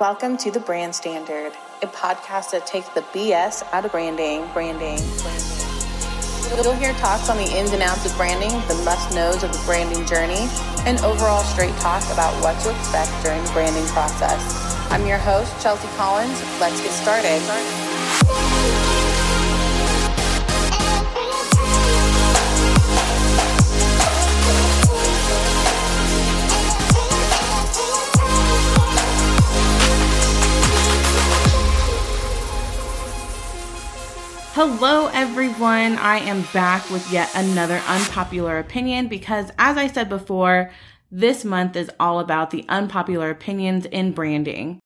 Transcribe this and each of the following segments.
Welcome to The Brand Standard, a podcast that takes the BS out of branding, branding, branding. You'll hear talks on the ins and outs of branding, the must knows of the branding journey, and overall straight talk about what to expect during the branding process. I'm your host, Chelsea Collins. Let's get started. Hello, everyone. I am back with yet another unpopular opinion because, as I said before, this month is all about the unpopular opinions in branding.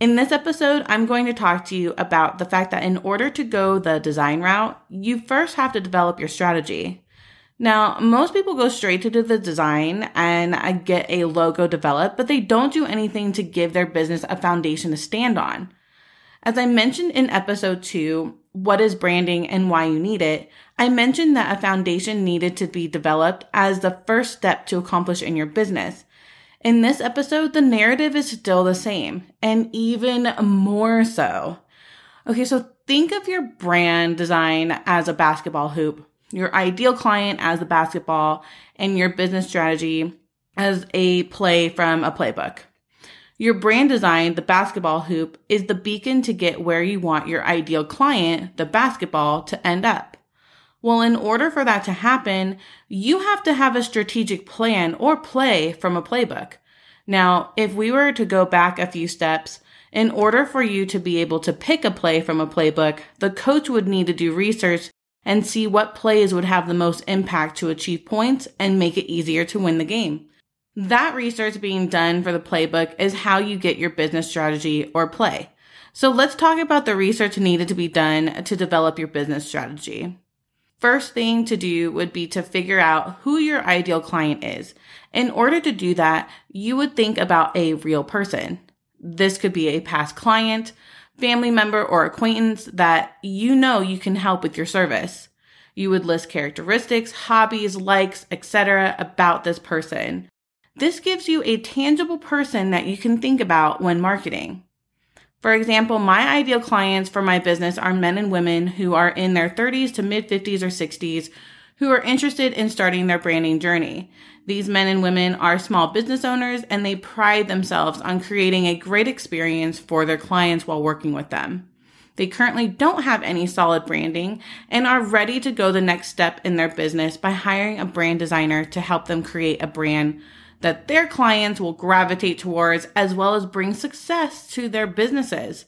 In this episode, I'm going to talk to you about the fact that in order to go the design route, you first have to develop your strategy. Now, most people go straight to the design and uh, get a logo developed, but they don't do anything to give their business a foundation to stand on. As I mentioned in episode two, what is branding and why you need it, I mentioned that a foundation needed to be developed as the first step to accomplish in your business. In this episode, the narrative is still the same and even more so. Okay, so think of your brand design as a basketball hoop, your ideal client as the basketball, and your business strategy as a play from a playbook. Your brand design, the basketball hoop, is the beacon to get where you want your ideal client, the basketball, to end up. Well, in order for that to happen, you have to have a strategic plan or play from a playbook. Now, if we were to go back a few steps, in order for you to be able to pick a play from a playbook, the coach would need to do research and see what plays would have the most impact to achieve points and make it easier to win the game. That research being done for the playbook is how you get your business strategy or play. So let's talk about the research needed to be done to develop your business strategy. First thing to do would be to figure out who your ideal client is. In order to do that, you would think about a real person. This could be a past client, family member, or acquaintance that you know you can help with your service. You would list characteristics, hobbies, likes, etc. about this person. This gives you a tangible person that you can think about when marketing. For example, my ideal clients for my business are men and women who are in their 30s to mid 50s or 60s who are interested in starting their branding journey. These men and women are small business owners and they pride themselves on creating a great experience for their clients while working with them. They currently don't have any solid branding and are ready to go the next step in their business by hiring a brand designer to help them create a brand that their clients will gravitate towards as well as bring success to their businesses.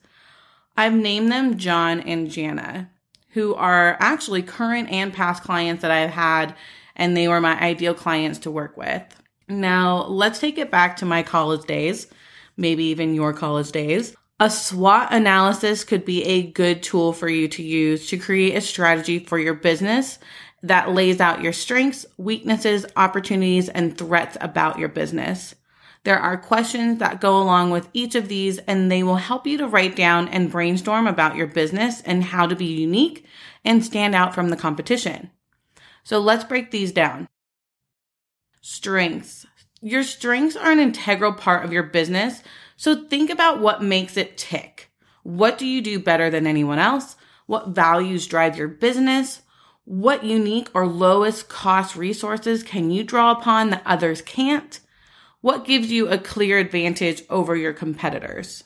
I've named them John and Jana, who are actually current and past clients that I've had, and they were my ideal clients to work with. Now, let's take it back to my college days, maybe even your college days. A SWOT analysis could be a good tool for you to use to create a strategy for your business that lays out your strengths, weaknesses, opportunities, and threats about your business. There are questions that go along with each of these, and they will help you to write down and brainstorm about your business and how to be unique and stand out from the competition. So let's break these down. Strengths. Your strengths are an integral part of your business, so think about what makes it tick. What do you do better than anyone else? What values drive your business? What unique or lowest cost resources can you draw upon that others can't? What gives you a clear advantage over your competitors?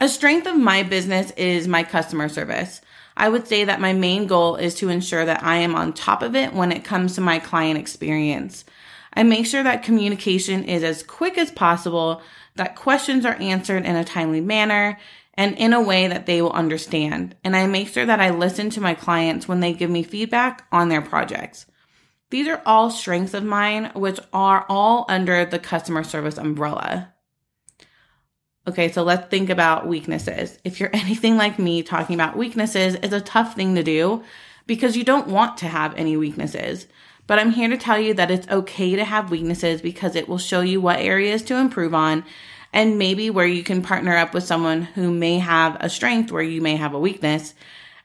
A strength of my business is my customer service. I would say that my main goal is to ensure that I am on top of it when it comes to my client experience. I make sure that communication is as quick as possible, that questions are answered in a timely manner, and in a way that they will understand. And I make sure that I listen to my clients when they give me feedback on their projects. These are all strengths of mine, which are all under the customer service umbrella. Okay, so let's think about weaknesses. If you're anything like me, talking about weaknesses is a tough thing to do because you don't want to have any weaknesses. But I'm here to tell you that it's okay to have weaknesses because it will show you what areas to improve on and maybe where you can partner up with someone who may have a strength where you may have a weakness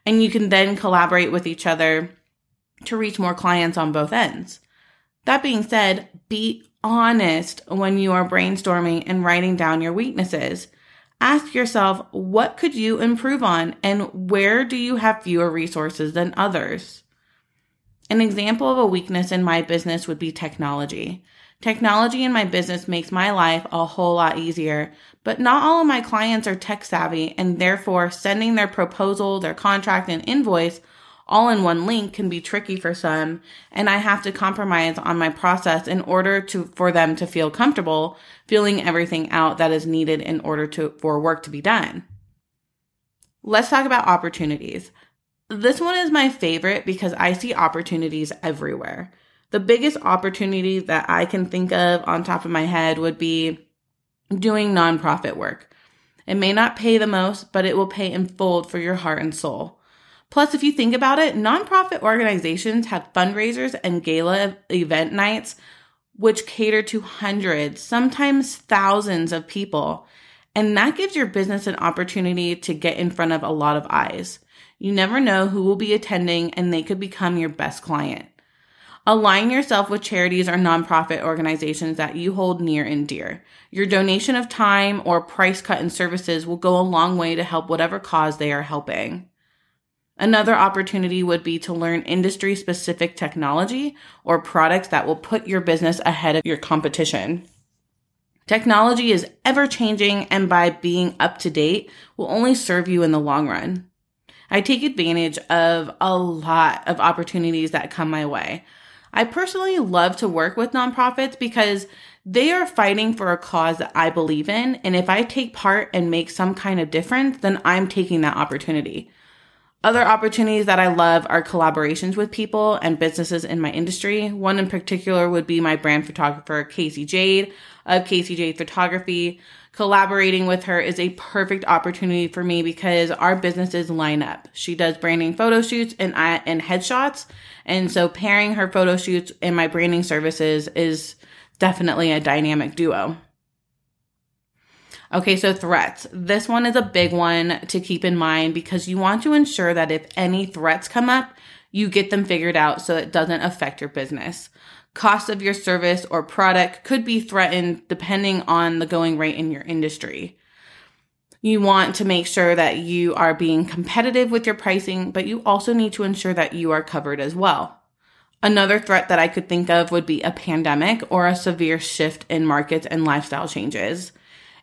and you can then collaborate with each other to reach more clients on both ends. That being said, be honest when you are brainstorming and writing down your weaknesses. Ask yourself, what could you improve on and where do you have fewer resources than others? An example of a weakness in my business would be technology. Technology in my business makes my life a whole lot easier, but not all of my clients are tech savvy and therefore sending their proposal, their contract and invoice all in one link can be tricky for some and I have to compromise on my process in order to for them to feel comfortable filling everything out that is needed in order to for work to be done. Let's talk about opportunities. This one is my favorite because I see opportunities everywhere. The biggest opportunity that I can think of on top of my head would be doing nonprofit work. It may not pay the most, but it will pay in full for your heart and soul. Plus, if you think about it, nonprofit organizations have fundraisers and gala event nights which cater to hundreds, sometimes thousands of people. And that gives your business an opportunity to get in front of a lot of eyes. You never know who will be attending and they could become your best client. Align yourself with charities or nonprofit organizations that you hold near and dear. Your donation of time or price cut in services will go a long way to help whatever cause they are helping. Another opportunity would be to learn industry specific technology or products that will put your business ahead of your competition. Technology is ever changing and by being up to date will only serve you in the long run. I take advantage of a lot of opportunities that come my way. I personally love to work with nonprofits because they are fighting for a cause that I believe in. And if I take part and make some kind of difference, then I'm taking that opportunity. Other opportunities that I love are collaborations with people and businesses in my industry. One in particular would be my brand photographer, Casey Jade of Casey Jade Photography. Collaborating with her is a perfect opportunity for me because our businesses line up. She does branding photo shoots and I, and headshots. And so pairing her photo shoots and my branding services is definitely a dynamic duo. Okay, so threats. This one is a big one to keep in mind because you want to ensure that if any threats come up, you get them figured out so it doesn't affect your business. Cost of your service or product could be threatened depending on the going rate in your industry. You want to make sure that you are being competitive with your pricing, but you also need to ensure that you are covered as well. Another threat that I could think of would be a pandemic or a severe shift in markets and lifestyle changes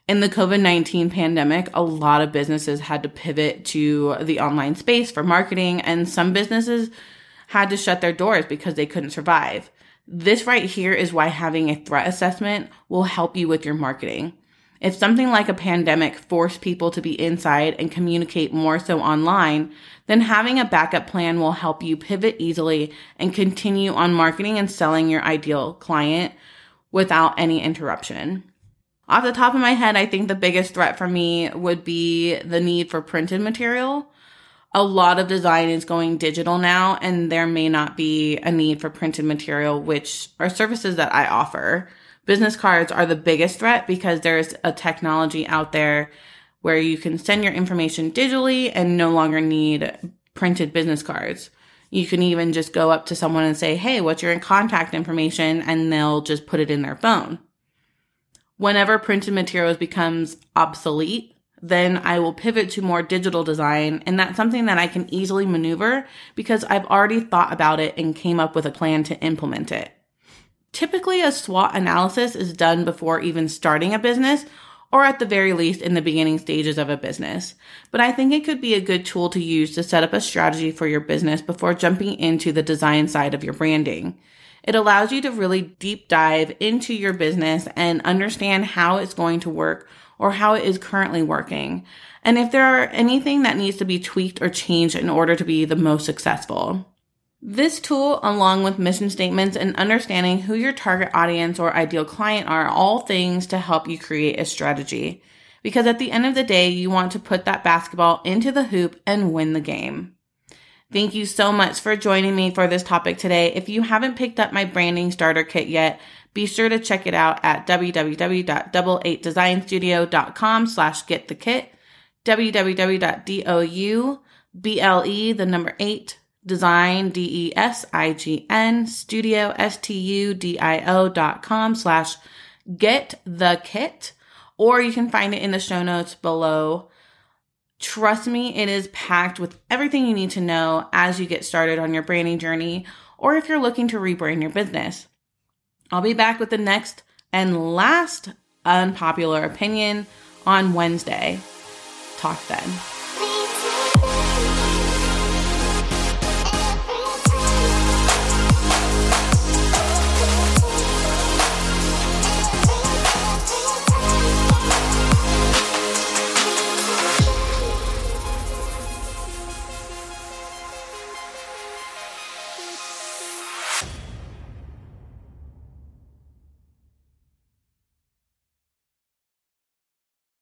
in the COVID 19 pandemic, a lot of businesses had to pivot to the online space for marketing, and some businesses had to shut their doors because they couldn't survive. This right here is why having a threat assessment will help you with your marketing. If something like a pandemic forced people to be inside and communicate more so online, then having a backup plan will help you pivot easily and continue on marketing and selling your ideal client without any interruption. Off the top of my head, I think the biggest threat for me would be the need for printed material. A lot of design is going digital now, and there may not be a need for printed material, which are services that I offer. Business cards are the biggest threat because there's a technology out there where you can send your information digitally and no longer need printed business cards. You can even just go up to someone and say, Hey, what's your contact information? And they'll just put it in their phone whenever printed materials becomes obsolete, then I will pivot to more digital design. And that's something that I can easily maneuver because I've already thought about it and came up with a plan to implement it. Typically, a SWOT analysis is done before even starting a business or at the very least in the beginning stages of a business. But I think it could be a good tool to use to set up a strategy for your business before jumping into the design side of your branding. It allows you to really deep dive into your business and understand how it's going to work or how it is currently working. And if there are anything that needs to be tweaked or changed in order to be the most successful. This tool, along with mission statements and understanding who your target audience or ideal client are, all things to help you create a strategy. Because at the end of the day, you want to put that basketball into the hoop and win the game. Thank you so much for joining me for this topic today. If you haven't picked up my branding starter kit yet, be sure to check it out at www.double8designstudio.com slash get the kit, www.double, the number eight, design, D-E-S-I-G-N, studio, S-T-U-D-I-O dot com slash get the kit, or you can find it in the show notes below. Trust me, it is packed with everything you need to know as you get started on your branding journey, or if you're looking to rebrand your business. I'll be back with the next and last unpopular opinion on Wednesday. Talk then.